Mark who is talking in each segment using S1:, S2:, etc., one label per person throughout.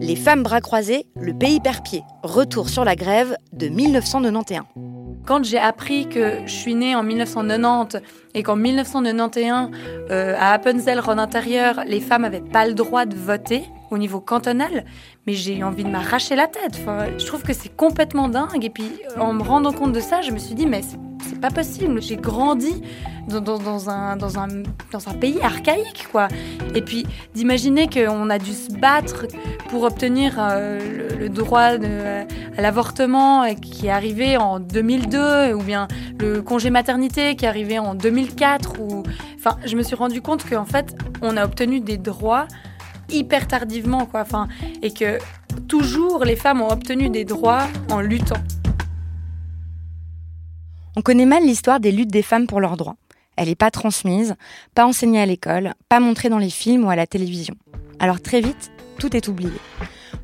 S1: Les femmes bras croisés, le pays perd-pied. Retour sur la grève de 1991.
S2: Quand j'ai appris que je suis née en 1990 et qu'en 1991, euh, à Appenzell, Rhône-Intérieur, les femmes n'avaient pas le droit de voter au niveau cantonal, mais j'ai eu envie de m'arracher la tête. Je trouve que c'est complètement dingue. Et puis, en me rendant compte de ça, je me suis dit, mais c'est pas possible. J'ai grandi dans, un, dans, un, dans un pays archaïque, quoi. Et puis, d'imaginer qu'on a dû se battre pour obtenir euh, le, droit à l'avortement qui est arrivé en 2002, ou bien le congé maternité qui est arrivé en 2004. Ou... Enfin, je me suis rendu compte qu'en fait, on a obtenu des droits hyper tardivement, quoi. Enfin, et que toujours les femmes ont obtenu des droits en luttant.
S1: On connaît mal l'histoire des luttes des femmes pour leurs droits. Elle n'est pas transmise, pas enseignée à l'école, pas montrée dans les films ou à la télévision. Alors très vite, tout est oublié.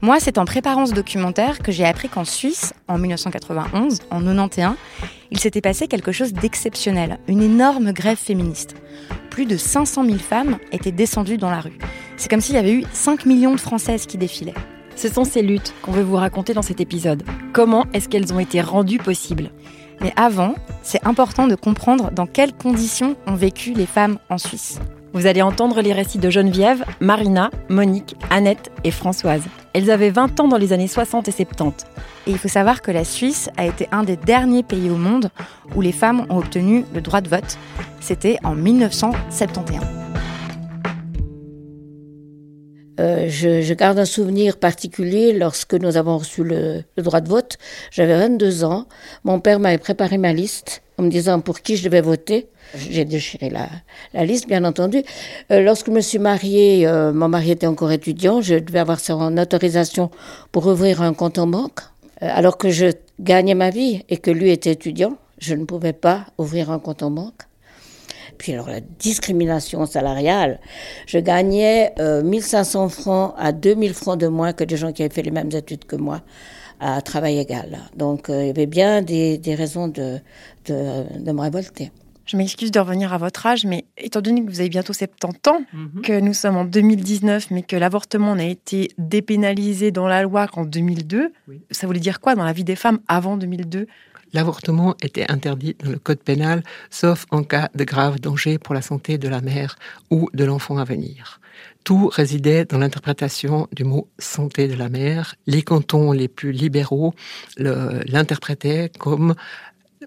S1: Moi, c'est en préparant ce documentaire que j'ai appris qu'en Suisse, en 1991, en 91, il s'était passé quelque chose d'exceptionnel, une énorme grève féministe. Plus de 500 000 femmes étaient descendues dans la rue. C'est comme s'il y avait eu 5 millions de Françaises qui défilaient.
S3: Ce sont ces luttes qu'on veut vous raconter dans cet épisode. Comment est-ce qu'elles ont été rendues possibles?
S1: Mais avant, c'est important de comprendre dans quelles conditions ont vécu les femmes en Suisse.
S3: Vous allez entendre les récits de Geneviève, Marina, Monique, Annette et Françoise. Elles avaient 20 ans dans les années 60 et 70.
S1: Et il faut savoir que la Suisse a été un des derniers pays au monde où les femmes ont obtenu le droit de vote. C'était en 1971.
S4: Euh, je, je, garde un souvenir particulier lorsque nous avons reçu le, le droit de vote. J'avais 22 ans. Mon père m'avait préparé ma liste en me disant pour qui je devais voter. J'ai déchiré la, la, liste, bien entendu. Euh, lorsque je me suis mariée, euh, mon mari était encore étudiant. Je devais avoir son autorisation pour ouvrir un compte en banque. Euh, alors que je gagnais ma vie et que lui était étudiant, je ne pouvais pas ouvrir un compte en banque. Puis alors la discrimination salariale, je gagnais euh, 1500 francs à 2000 francs de moins que des gens qui avaient fait les mêmes études que moi à travail égal. Donc euh, il y avait bien des, des raisons de, de, de, me révolter.
S5: Je m'excuse de revenir à votre âge, mais étant donné que vous avez bientôt 70 ans, mm -hmm. que nous sommes en 2019, mais que l'avortement n'a été dépénalisé dans la loi qu'en 2002, oui. ça voulait dire quoi dans la vie des femmes avant 2002
S6: L'avortement était interdit dans le code pénal, sauf en cas de grave danger pour la santé de la mère ou de l'enfant à venir. Tout résidait dans l'interprétation du mot santé de la mère. Les cantons les plus libéraux l'interprétaient comme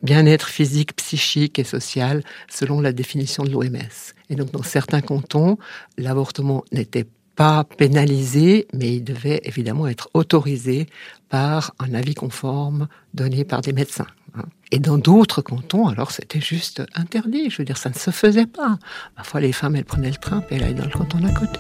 S6: bien-être physique, psychique et social selon la définition de l'OMS. Et donc dans certains cantons, l'avortement n'était pas pénalisé, mais il devait évidemment être autorisé par un avis conforme donné par des médecins. Et dans d'autres cantons, alors c'était juste interdit. Je veux dire, ça ne se faisait pas. Parfois, les femmes, elles prenaient le train et elles allaient dans le canton d'à côté.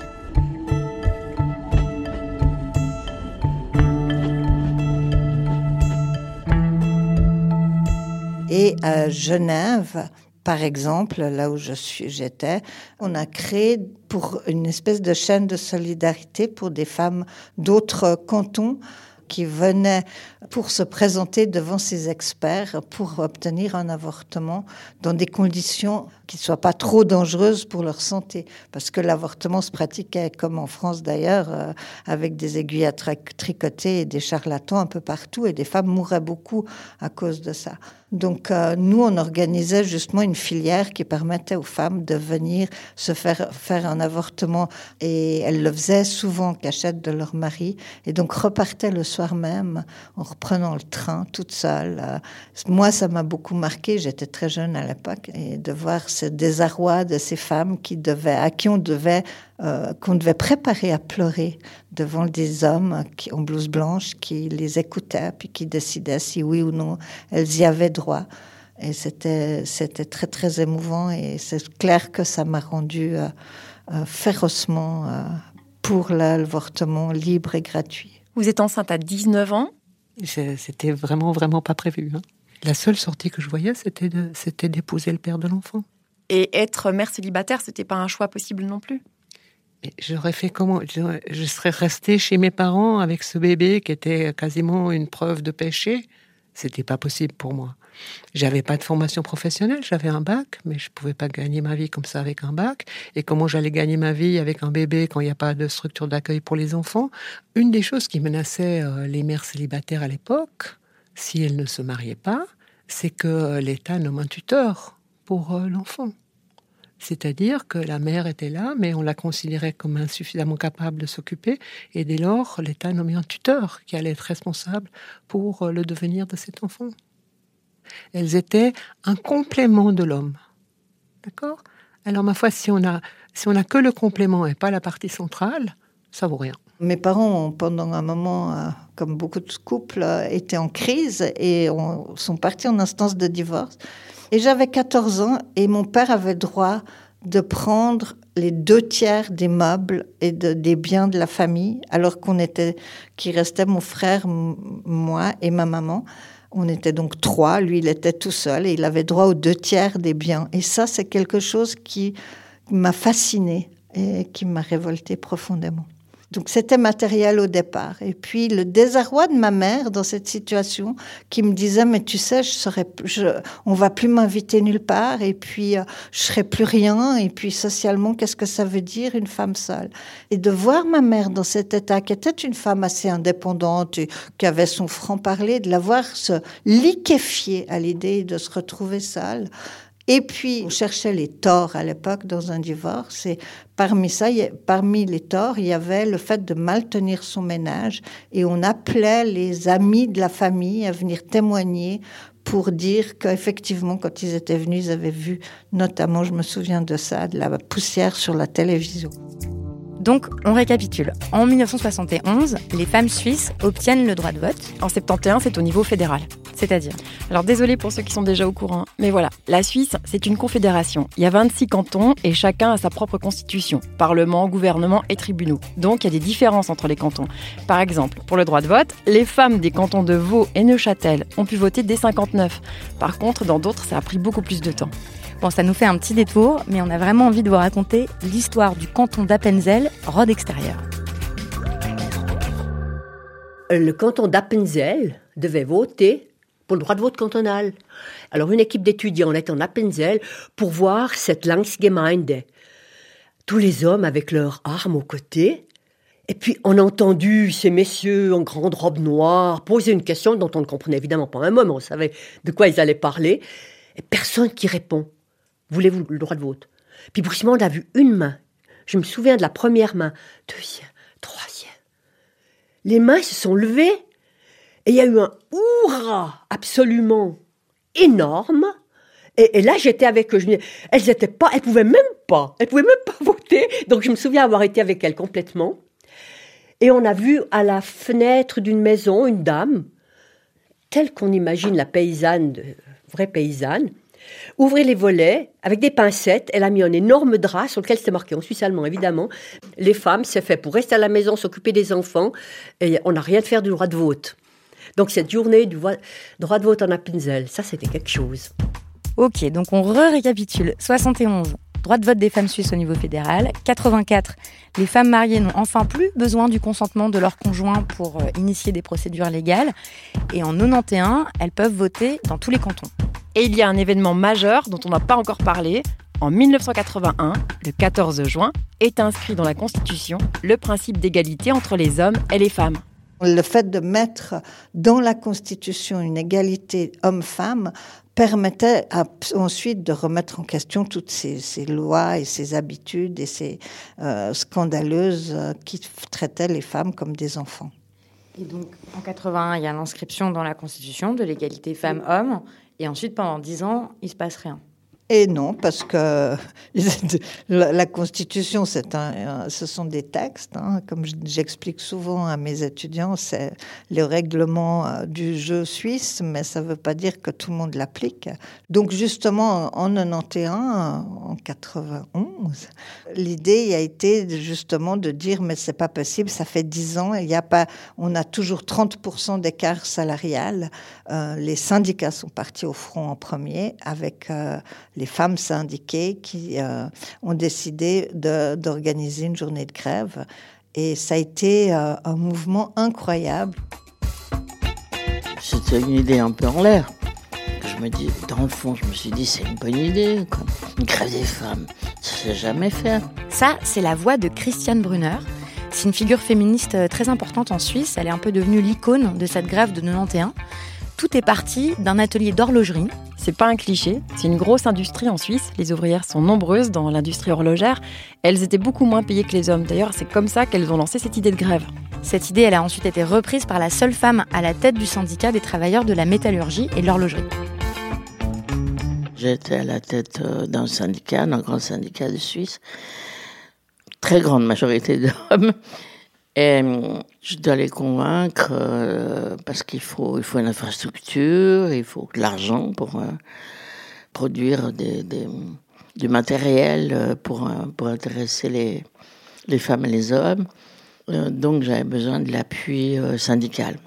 S7: Et à Genève, par exemple, là où je suis, j'étais, on a créé pour une espèce de chaîne de solidarité pour des femmes d'autres cantons qui venaient pour se présenter devant ces experts pour obtenir un avortement dans des conditions qui ne soient pas trop dangereuses pour leur santé. Parce que l'avortement se pratiquait, comme en France d'ailleurs, euh, avec des aiguilles à tricoter et des charlatans un peu partout, et des femmes mouraient beaucoup à cause de ça. Donc euh, nous, on organisait justement une filière qui permettait aux femmes de venir se faire faire un avortement, et elles le faisaient souvent en cachette de leur mari, et donc repartaient le soir même en reprenant le train toute seule. Euh, moi, ça m'a beaucoup marqué. J'étais très jeune à l'époque, et de voir ce désarroi de ces femmes qui devaient, à qui on devait, euh, qu'on devait préparer à pleurer devant des hommes qui, en blouse blanche qui les écoutaient puis qui décidaient si oui ou non elles y avaient droit. Et c'était, c'était très, très émouvant et c'est clair que ça m'a rendu euh, euh, férocement pour l'avortement libre et gratuit.
S3: Vous êtes enceinte à 19 ans
S6: C'était vraiment, vraiment pas prévu. Hein. La seule sortie que je voyais, c'était d'épouser le père de l'enfant.
S3: Et être mère célibataire, c'était pas un choix possible non plus
S6: J'aurais fait comment? Je serais restée chez mes parents avec ce bébé qui était quasiment une preuve de péché. C'était pas possible pour moi. J'avais pas de formation professionnelle, j'avais un bac, mais je pouvais pas gagner ma vie comme ça avec un bac. Et comment j'allais gagner ma vie avec un bébé quand il n'y a pas de structure d'accueil pour les enfants? Une des choses qui menaçait euh, les mères célibataires à l'époque, si elles ne se mariaient pas, c'est que l'État nomme un tuteur pour euh, l'enfant. C'est-à-dire que la mère était là, mais on la considérait comme insuffisamment capable de s'occuper, et dès lors, l'État nommait un tuteur qui allait être responsable pour euh, le devenir de cet enfant. Elles étaient un complément de l'homme. D'accord? Alors, ma foi, si on a, si on a que le complément et pas la partie centrale, ça vaut rien.
S7: Mes parents, pendant un moment, euh, comme beaucoup de couples, euh, étaient en crise et sont partis en instance de divorce. Et j'avais 14 ans et mon père avait droit de prendre les deux tiers des meubles et des biens de la famille, alors qu'on était, qui restait mon frère, moi et ma maman. On était donc trois. Lui, il était tout seul et il avait droit aux deux tiers des biens. Et ça, c'est quelque chose qui m'a fasciné et qui m'a révolté profondément. Donc c'était matériel au départ. Et puis le désarroi de ma mère dans cette situation qui me disait mais tu sais je serais je, on va plus m'inviter nulle part et puis euh, je serai plus rien et puis socialement qu'est-ce que ça veut dire une femme seule? Et de voir ma mère dans cet état qui était une femme assez indépendante et qui avait son franc parler de la voir se liquéfier à l'idée de se retrouver seule et puis, on cherchait les torts à l'époque dans un divorce. Et parmi ça, parmi les torts, il y avait le fait de mal tenir son ménage. Et on appelait les amis de la famille à venir témoigner pour dire qu'effectivement, quand ils étaient venus, ils avaient vu, notamment, je me souviens de ça, de la poussière sur la télévision.
S1: Donc, on récapitule. En 1971, les femmes suisses obtiennent le droit de vote.
S3: En 71, c'est au niveau fédéral.
S1: C'est-à-dire
S3: Alors, désolé pour ceux qui sont déjà au courant, mais voilà, la Suisse, c'est une confédération. Il y a 26 cantons et chacun a sa propre constitution, parlement, gouvernement et tribunaux. Donc, il y a des différences entre les cantons. Par exemple, pour le droit de vote, les femmes des cantons de Vaud et Neuchâtel ont pu voter dès 59. Par contre, dans d'autres, ça a pris beaucoup plus de temps.
S1: Bon, ça nous fait un petit détour, mais on a vraiment envie de vous raconter l'histoire du canton d'Appenzell, Rhodes extérieur.
S8: Le canton d'Appenzell devait voter pour le droit de vote cantonal. Alors une équipe d'étudiants est en Appenzell pour voir cette Langsgemeinde. Tous les hommes avec leurs armes aux côtés. Et puis on a entendu ces messieurs en grande robe noire poser une question dont on ne comprenait évidemment pas un mais on savait de quoi ils allaient parler. Et personne qui répond. Voulez-vous le droit de vote? Puis brusquement, on a vu une main. Je me souviens de la première main, deuxième, troisième. Les mains se sont levées et il y a eu un hurrah absolument énorme. Et, là, j'étais avec eux. Elles étaient pas, elles pouvaient même pas, elles pouvaient même pas voter. Donc je me souviens avoir été avec elles complètement. Et on a vu à la fenêtre d'une maison une dame, telle qu'on imagine la paysanne, vraie paysanne, Ouvrez les volets avec des pincettes. Elle a mis un énorme drap sur lequel c'était marqué en suisse allemand, évidemment. Les femmes, c'est fait pour rester à la maison, s'occuper des enfants. Et on n'a rien de faire du droit de vote. Donc cette journée du droit de vote en Appenzell, ça c'était quelque chose.
S1: Ok, donc on récapitule. 71, droit de vote des femmes suisses au niveau fédéral. 84, les femmes mariées n'ont enfin plus besoin du consentement de leur conjoint pour euh, initier des procédures légales. Et en 91, elles peuvent voter dans tous les cantons.
S9: Et il y a un événement majeur dont on n'a pas encore parlé. En 1981, le 14 juin, est inscrit dans la Constitution le principe d'égalité entre les hommes et les femmes.
S7: Le fait de mettre dans la Constitution une égalité homme-femme permettait ensuite de remettre en question toutes ces, lois et ces habitudes et ces euh, scandaleuses euh, qui traitaient les femmes comme des enfants.
S1: Et donc, en 81, il y a l'inscription dans la Constitution de l'égalité femmes-hommes, et ensuite, pendant dix ans, il se passe rien.
S7: Et non, parce que la, Constitution, ce sont des textes. Hein. Comme j'explique souvent à mes étudiants, c'est le règlement euh, du jeu suisse, mais ça ne veut pas dire que tout le monde l'applique. Donc justement, en 91, en 91, l'idée a été justement de dire, mais c'est pas possible, ça fait 10 ans, il y a pas, on a toujours 30% d'écart salarial. Euh, les syndicats sont partis au front en premier avec euh, les femmes syndiquées qui euh, ont décidé d'organiser une journée de grève. Et ça a été euh, un mouvement incroyable.
S10: C'était une idée un peu en l'air. Je me dis, dans le fond, je me suis dit, c'est une bonne idée. Une grève des femmes, ça s'est jamais fait.
S1: Ça, c'est la voix de Christiane Brunner. C'est une figure féministe euh, très importante en Suisse. Elle est un peu devenue l'icône de cette grève de 91. Tout est parti d'un atelier d'horlogerie
S9: c'est pas un cliché, c'est une grosse industrie en Suisse. Les ouvrières sont nombreuses dans l'industrie horlogère. Elles étaient beaucoup moins payées que les hommes. D'ailleurs, c'est comme ça qu'elles ont lancé cette idée de grève.
S1: Cette idée, elle a ensuite été reprise par la seule femme à la tête du syndicat des travailleurs de la métallurgie et de l'horlogerie.
S10: J'étais à la tête euh, d'un syndicat, d'un grand syndicat de Suisse. Très grande majorité d'hommes. Et je dois les convaincre euh, parce qu'il faut, il faut une infrastructure, il faut de l'argent pour euh, produire des, du matériel euh, pour, pour intéresser les, les femmes et les hommes. donc j'avais besoin de l'appui syndical.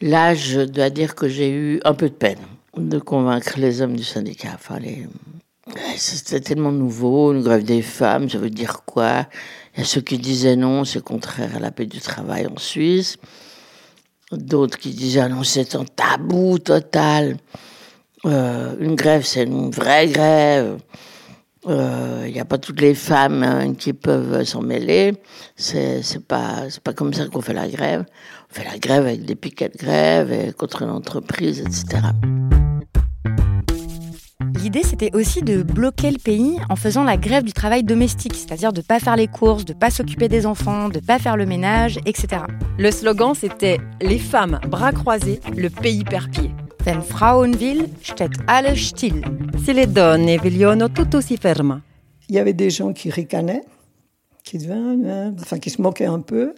S10: Là, je dois dire que j'ai eu un peu de peine de convaincre les hommes du syndicat. Enfin. C'était tellement nouveau, une grève des femmes, ça veut dire quoi? Il y a ceux qui disaient non, c'est contraire à la paix du travail en Suisse. D'autres qui disaient ah non, c'est un tabou total. Euh, une grève, c'est une vraie grève. Euh, il n'y a pas toutes les femmes hein, qui peuvent s'en mêler. C'est, pas, pas comme ça qu'on fait la grève. On fait la grève avec des piquets de grève et contre l'entreprise, etc.
S1: L'idée, c'était aussi de bloquer le pays en faisant la grève du travail domestique, c'est-à-dire de ne pas faire les courses, de ne pas s'occuper des enfants, de ne pas faire le ménage, etc.
S9: Le slogan, c'était Les femmes, bras croisés, le pays perd pied.
S1: Wenn Frauen will, steht alles still.
S9: Si les donne vogliono, tutto si ferma.
S11: Il y avait des gens qui ricanaient, qui, enfin, qui se moquaient un peu.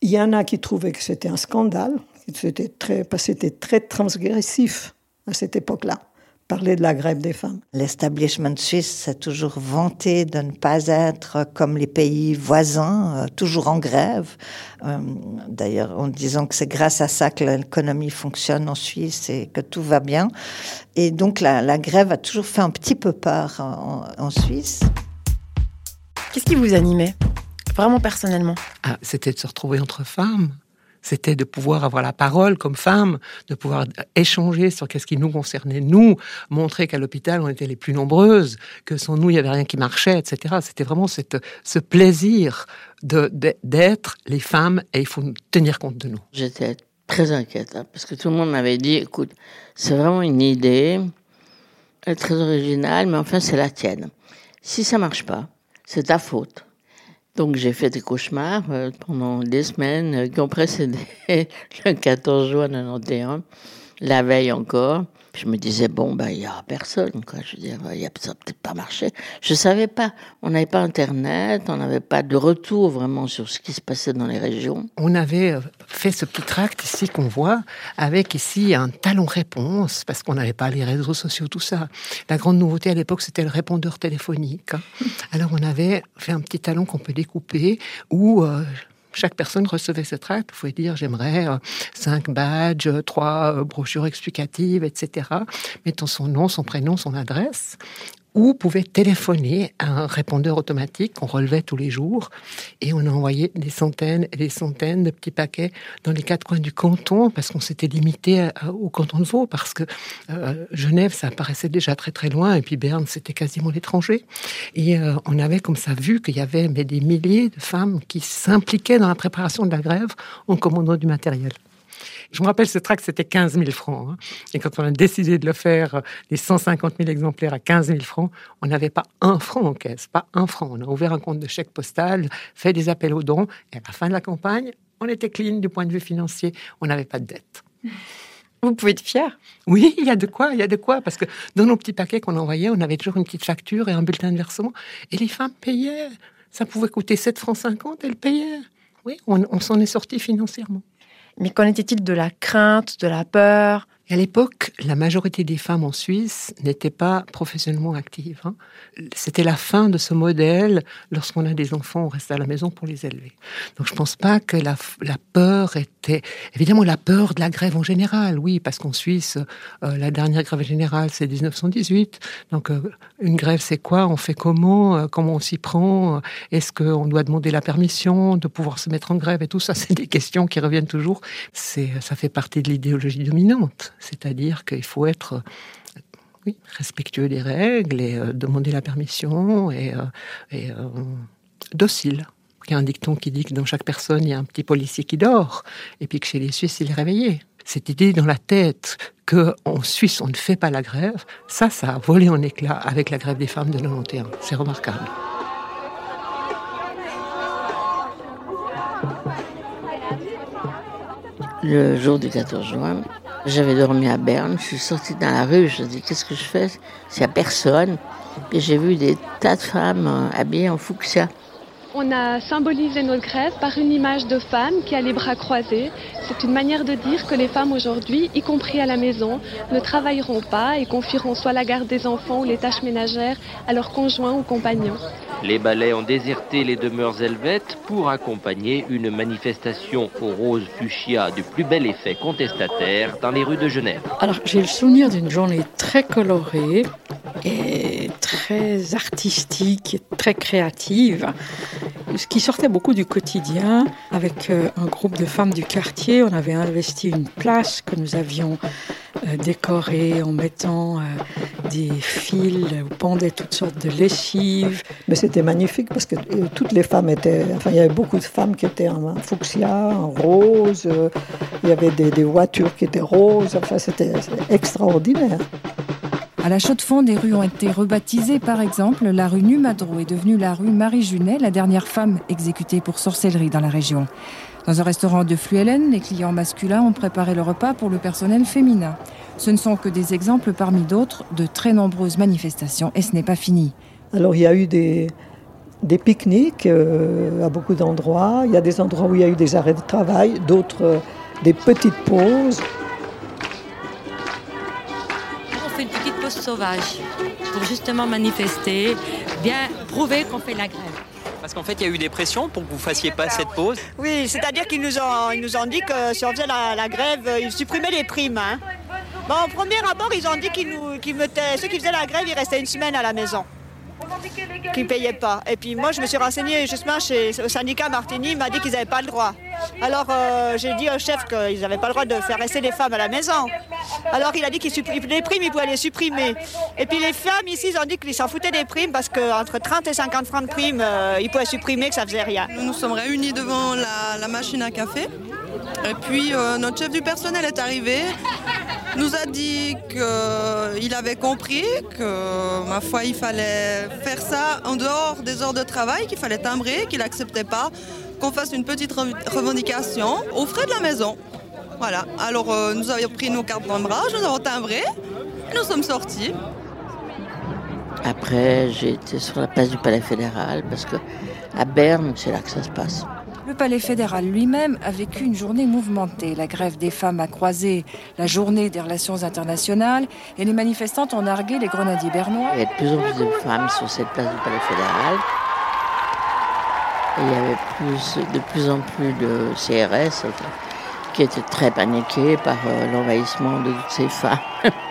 S11: Il y en a qui trouvaient que c'était un scandale, c'était très, parce que c'était très transgressif à cette époque-là parler de la grève des femmes.
S7: L'establishment suisse s'est toujours vanté de ne pas être comme les pays voisins, euh, toujours en grève. Euh, d'ailleurs, en disant que c'est grâce à ça que l'économie fonctionne en Suisse et que tout va bien. Et donc la, grève a toujours fait un petit peu peur en, Suisse.
S9: Qu'est-ce qui vous animait, vraiment personnellement?
S6: Ah, C'était de se retrouver entre femmes c'était de pouvoir avoir la parole comme femme, de pouvoir échanger sur qu'est-ce qui nous concernait, nous, montrer qu'à l'hôpital, on était les plus nombreuses, que sans nous, il n'y avait rien qui marchait, etc. C'était vraiment cette, ce plaisir d'être les femmes et il faut tenir compte de nous.
S10: J'étais très inquiète, hein, parce que tout le monde m'avait dit, écoute, c'est vraiment une idée, elle est très originale, mais enfin, c'est la tienne. Si ça marche pas, c'est ta faute. Donc j'ai fait des cauchemars euh, pendant des semaines euh, qui ont précédé le 14 juin 91, la veille encore. Je me disais, bon, ben, il n'y a personne, quoi. Je disais, il a, ça peut-être pas marché. Je savais pas. On n'avait pas Internet, on n'avait pas de retour vraiment sur ce qui se passait dans les régions.
S6: On avait euh, fait ce petit tract ici qu'on voit, avec ici un talon réponse, parce qu'on n'avait pas les réseaux sociaux, tout ça. La grande nouveauté à l'époque, c'était le répondeur téléphonique. Hein. Alors on avait fait un petit talon qu'on peut découper, où euh, chaque personne recevait ce tract. Vous pouvez dire j'aimerais euh, cinq badges, trois euh, brochures explicatives, etc. Mettant son nom, son prénom, son adresse. Ou pouvait téléphoner à un répondeur automatique qu'on relevait tous les jours et on a envoyé des centaines et des centaines de petits paquets dans les quatre coins du canton parce qu'on s'était limité au canton de Vaud parce que euh, Genève ça paraissait déjà très très loin et puis Berne c'était quasiment l'étranger et euh, on avait comme ça vu qu'il y avait mais des milliers de femmes qui s'impliquaient dans la préparation de la grève en commandant du matériel. Je me rappelle, ce tract, c'était 15 000 francs. Hein. Et quand on a décidé de le faire, euh, les 150 000 exemplaires à 15 000 francs, on n'avait pas un franc en caisse, pas un franc. On a ouvert un compte de chèque postal, fait des appels aux dons, et à la fin de la campagne, on était clean du point de vue financier. On n'avait pas de dette.
S3: Vous pouvez être fier.
S6: Oui, il y a de quoi, il y a de quoi, parce que dans nos petits paquets qu'on envoyait, on avait toujours une petite facture et un bulletin de versement, et les femmes payaient. Ça pouvait coûter 7 francs 50, elles payaient. Oui, on s'en est sorti financièrement.
S3: Mais qu'en était-il de la crainte, de la peur?
S6: À l'époque, la majorité des femmes en Suisse n'étaient pas professionnellement actives. Hein. C'était la fin de ce modèle. Lorsqu'on a des enfants, on reste à la maison pour les élever. Donc je ne pense pas que la, peur était... Évidemment, la peur de la grève en général, oui, parce qu'en Suisse, euh, la dernière grève générale, c'est 1918. Donc euh, une grève, c'est quoi? On fait comment? Euh, Comment on s'y prend? Est-ce qu'on doit demander la permission de pouvoir se mettre en grève Et tout? Ça, c'est des questions qui reviennent toujours. Ça fait partie de l'idéologie dominante c'est-à-dire qu'il faut être respectueux des règles et euh, demander la permission et, euh, euh, docile. Il y a un dicton qui dit que dans chaque personne, il y a un petit policier qui dort, et puis que chez les Suisses, il est réveillé. Cette idée dans la tête qu'en Suisse, on ne fait pas la grève, ça, ça a volé en éclats avec la grève des femmes de 91. C'est remarquable.
S10: Le jour du 14 juin, j'avais dormi à Berne, je suis sortie dans la rue, je me dis qu'est-ce que je fais? S'il n'y a personne. Et j'ai vu des tas de femmes euh, habillées en fuchsia.
S12: On a symbolisé notre grève par une image de femme qui a les bras croisés. C'est une manière de dire que les femmes aujourd'hui, y compris à la maison, ne travailleront pas et confieront soit la garde des enfants ou les tâches ménagères à leurs conjoints ou compagnons.
S13: Les balais ont déserté les demeures helvètes pour accompagner une manifestation au rose fuchsia du plus bel effet contestataire dans les rues de Genève.
S14: Alors j'ai le souvenir d'une journée très colorée et très artistique très créative, ce qui sortait beaucoup du quotidien. Avec euh, un groupe de femmes du quartier, on avait investi une place que nous avions euh, décorée en mettant euh, des fils où pendaient toutes sortes de lessives.
S11: Mais c'était magnifique parce que toutes les femmes étaient, enfin il y avait beaucoup de femmes qui étaient en fuchsia, en rose, il y avait des, des voitures qui étaient roses, enfin c'était extraordinaire.
S15: À la Chaux-de-Fonds, des rues ont été rebaptisées. Par exemple, la rue Numadro est devenue la rue Marie-Junet, la dernière femme exécutée pour sorcellerie dans la région. Dans un restaurant de Fluellen, les clients masculins ont préparé le repas pour le personnel féminin. Ce ne sont que des exemples parmi d'autres de très nombreuses manifestations et ce n'est pas fini.
S11: Alors il y a eu des, des pique-niques euh, à beaucoup d'endroits. Il y a des endroits où il y a eu des arrêts de travail, d'autres euh, des petites pauses.
S16: Sauvage pour justement manifester, bien prouver qu'on fait la grève.
S17: Parce qu'en fait, il y a eu des pressions pour que vous fassiez pas cette pause.
S18: Oui, c'est-à-dire qu'ils nous ont, ils nous ont dit que si on faisait la, grève, ils supprimaient les primes. Hein. Bon, au premier abord, ils ont dit qu'ils nous, qu'ils mettaient, ceux qui faisaient la grève, ils restaient une semaine à la maison qui ne payaient pas. Et puis moi, je me suis renseignée justement chez, au syndicat Martini, il m'a dit qu'ils n'avaient pas le droit. Alors euh, j'ai dit au chef qu'ils n'avaient pas le droit de faire rester les femmes à la maison. Alors il a dit qu'il les primes, il pouvait les supprimer. Et puis les femmes ici, ils ont dit qu'ils s'en foutaient des primes parce qu'entre 30 et 50 francs de primes, euh, ils pouvaient supprimer, que ça faisait rien.
S19: Nous nous sommes réunis devant la, machine à café. Et puis euh, notre chef du personnel est arrivé nous a dit qu'il avait compris que, ma foi, il fallait faire ça en dehors des heures de travail, qu'il fallait timbrer, qu'il n'acceptait pas qu'on fasse une petite revendication aux frais de la maison. Voilà. Alors, euh, nous avions pris nos cartes bras, nous avons timbré, nous sommes sortis.
S10: Après, j'ai été sur la place du Palais fédéral parce que à Berne, c'est là que ça se passe.
S15: Palais fédéral lui-même a vécu une journée mouvementée. La grève des femmes a croisé la journée des relations internationales et les manifestantes ont nargué les grenadiers bernois.
S10: Il y a de plus en plus de femmes sur cette place du Palais fédéral. il y avait plus, de plus en plus de CRS qui étaient très paniqués par euh, l'envahissement de toutes ces femmes.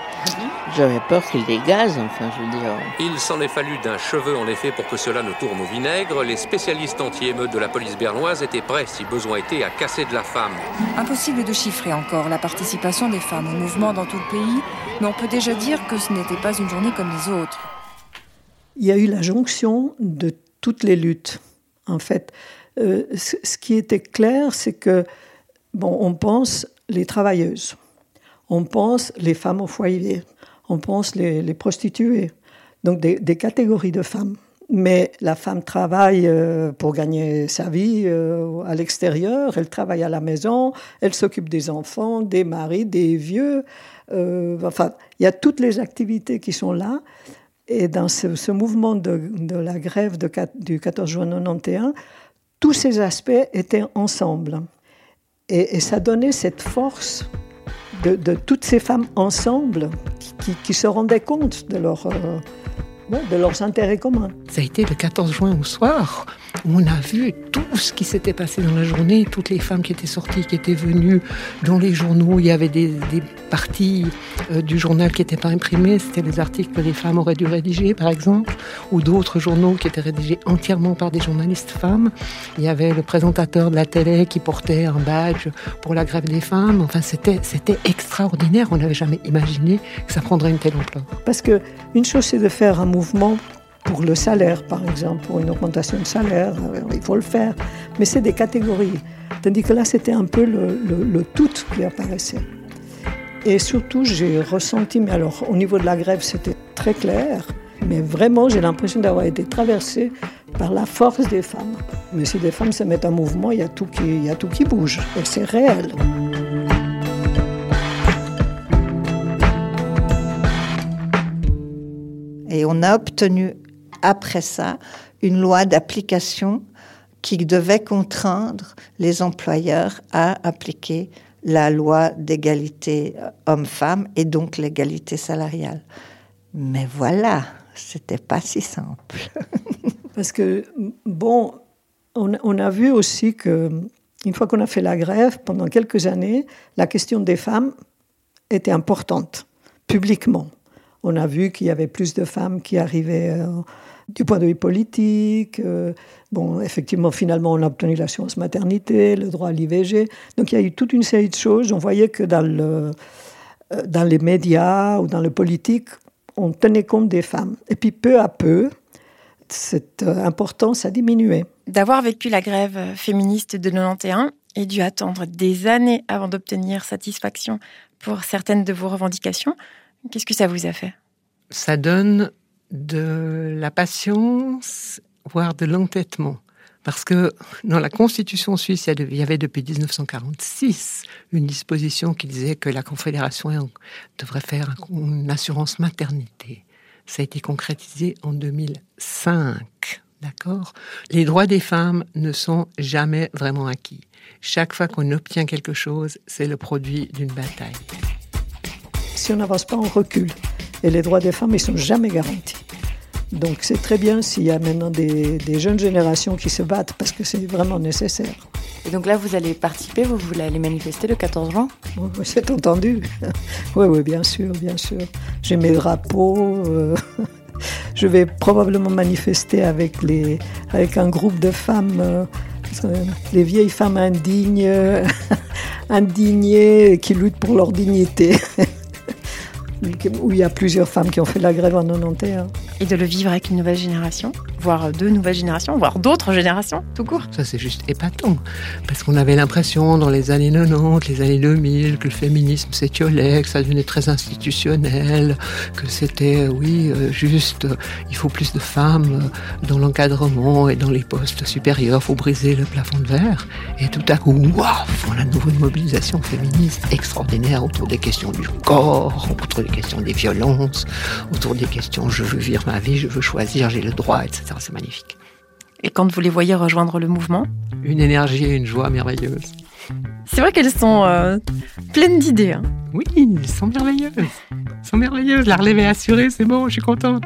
S10: J'avais peur qu'il gaze, enfin, je veux dire.
S20: Il s'en est fallu d'un cheveu, en effet, pour que cela ne tourne au vinaigre. Les spécialistes anti-émeutes de la police bernoise étaient prêts, si besoin était, à casser de la femme.
S15: Impossible de chiffrer encore la participation des femmes au mouvement dans tout le pays, mais on peut déjà dire que ce n'était pas une journée comme les autres.
S11: Il y a eu la jonction de toutes les luttes, en fait. Euh, ce qui était clair, c'est que, bon, on pense les travailleuses, on pense les femmes au foyer, on pense les, prostituées, donc des, catégories de femmes. Mais la femme travaille euh, pour gagner sa vie euh, à l'extérieur, elle travaille à la maison, elle s'occupe des enfants, des maris, des vieux. enfin, il y a toutes les activités qui sont là. Et dans ce, mouvement de, la grève du 14 juin 1991, tous ces aspects étaient ensemble. Et, ça donnait cette force de, toutes ces femmes ensemble qui, se rendaient compte de, leur, de leurs intérêts communs.
S6: Ça a été le 14 juin au soir on a vu tout ce qui s'était passé dans la journée, toutes les femmes qui étaient sorties, qui étaient venues dans les journaux. Il y avait des, parties euh, du journal qui n'étaient pas imprimées, c'était les articles que les femmes auraient dû rédiger, par exemple, ou d'autres journaux qui étaient rédigés entièrement par des journalistes femmes. Il y avait le présentateur de la télé qui portait un badge pour la grève des femmes. Enfin, c'était, c'était extraordinaire. On n'avait jamais imaginé que ça prendrait une telle ampleur.
S11: Parce que une chose, c'est de faire un mouvement pour le salaire, par exemple, pour une augmentation de salaire, euh, il faut le faire. Mais c'est des catégories. Tandis que là, c'était un peu le, tout qui apparaissait. Et surtout, j'ai ressenti, mais alors au niveau de la grève, c'était très clair, mais vraiment, j'ai l'impression d'avoir été traversée par la force des femmes. Mais si des femmes se mettent en mouvement, il y a tout qui, il y a tout qui bouge, et c'est réel.
S7: On a obtenu après ça une loi d'application qui devait contraindre les employeurs à appliquer la loi d'égalité homme-femme et donc l'égalité salariale. Mais voilà, c'était pas si simple.
S11: Parce que, bon, on, a vu aussi que, une fois qu'on a fait la grève, pendant quelques années, la question des femmes était importante, publiquement. On a vu qu'il y avait plus de femmes qui arrivaient. Euh, du point de vue politique. Euh, bon, effectivement, finalement, on a obtenu l'assurance maternité, le droit à l'IVG. Donc il y a eu toute une série de choses. On voyait que dans, euh, dans les médias ou dans le politique, on tenait compte des femmes. Et puis peu à peu, cette importance a diminué.
S3: D'avoir vécu la grève féministe de 91 et dû attendre des années avant d'obtenir satisfaction pour certaines de vos revendications, qu'est-ce que ça vous a fait?
S6: Ça donne de la patience, voire de l'entêtement. Parce que dans la Constitution suisse, il y avait depuis 1946 une disposition qui disait que la Confédération devrait faire une assurance maternité. Ça a été concrétisé en 2005. D'accord? Les droits des femmes ne sont jamais vraiment acquis. Chaque fois qu'on obtient quelque chose, c'est le produit d'une bataille.
S11: Si on n'avance pas, on recule. Et les droits des femmes, ils sont jamais garantis. Donc c'est très bien s'il y a maintenant des, jeunes générations qui se battent parce que c'est vraiment nécessaire.
S1: Et donc là, vous allez participer, vous voulez aller manifester le 14 juin?
S11: Oui, c'est entendu. oui, oui, bien sûr, bien sûr. J'ai mes drapeaux. Euh, je vais probablement manifester avec, les, avec un groupe de femmes, euh, les vieilles femmes indignes, indignées qui luttent pour leur dignité. Où il y a plusieurs femmes qui ont fait la grève en 91.
S3: Et de le vivre avec une nouvelle génération, voire deux nouvelles générations, voire d'autres générations, tout court.
S6: Ça, c'est juste épatant. Parce qu'on avait l'impression, dans les années 90, les années 2000, que le féminisme s'étiolait, que ça devenait très institutionnel, que c'était, oui, euh, juste, euh, il faut plus de femmes euh, dans l'encadrement et dans les postes supérieurs, il faut briser le plafond de verre. Et tout à coup, waouh, voilà une nouvelle mobilisation féministe extraordinaire autour des questions du corps, autour des questions des violences, autour des questions je veux vivre ma vie, je veux choisir, j'ai le droit, etc. C'est magnifique.
S3: Et quand vous les voyez rejoindre le mouvement?
S6: Une énergie et une joie merveilleuses.
S3: C'est vrai qu'elles sont euh, pleines d'idées. Hein.
S6: Oui, elles sont merveilleuses. Elles sont merveilleuses. La relève est assurée, c'est bon, je suis contente.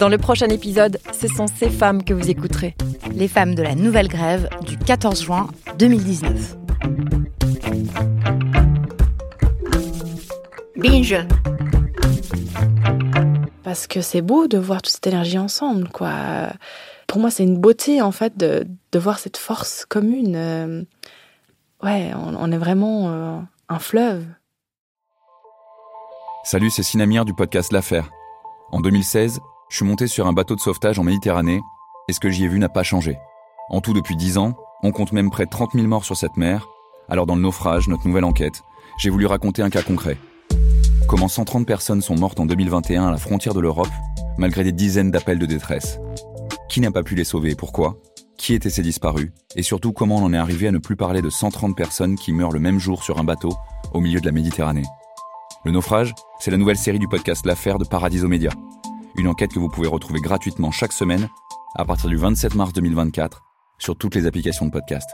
S3: Dans le prochain épisode, ce sont ces femmes que vous écouterez.
S1: Les femmes de la nouvelle grève du 14 juin 2019. Binge
S21: parce que c'est beau de voir toute cette énergie ensemble, quoi. Pour moi, c'est une beauté, en fait, de, voir cette force commune. Euh, ouais, on, est vraiment euh, un fleuve.
S22: Salut, c'est Sinamir du podcast L'Affaire. En 2016, je suis monté sur un bateau de sauvetage en Méditerranée et ce que j'y ai vu n'a pas changé. En tout, depuis 10 ans, on compte même près de 30 000 morts sur cette mer. Alors, dans le naufrage, notre nouvelle enquête, j'ai voulu raconter un cas concret. Comment 130 personnes sont mortes en 2021 à la frontière de l'Europe, malgré des dizaines d'appels de détresse. Qui n'a pas pu les sauver et pourquoi? Qui étaient ces disparus? Et surtout, comment on en est arrivé à ne plus parler de 130 personnes qui meurent le même jour sur un bateau au milieu de la Méditerranée? Le naufrage, c'est la nouvelle série du podcast L'affaire de Paradiso Média. Une enquête que vous pouvez retrouver gratuitement chaque semaine à partir du 27 mars 2024 sur toutes les applications de podcast.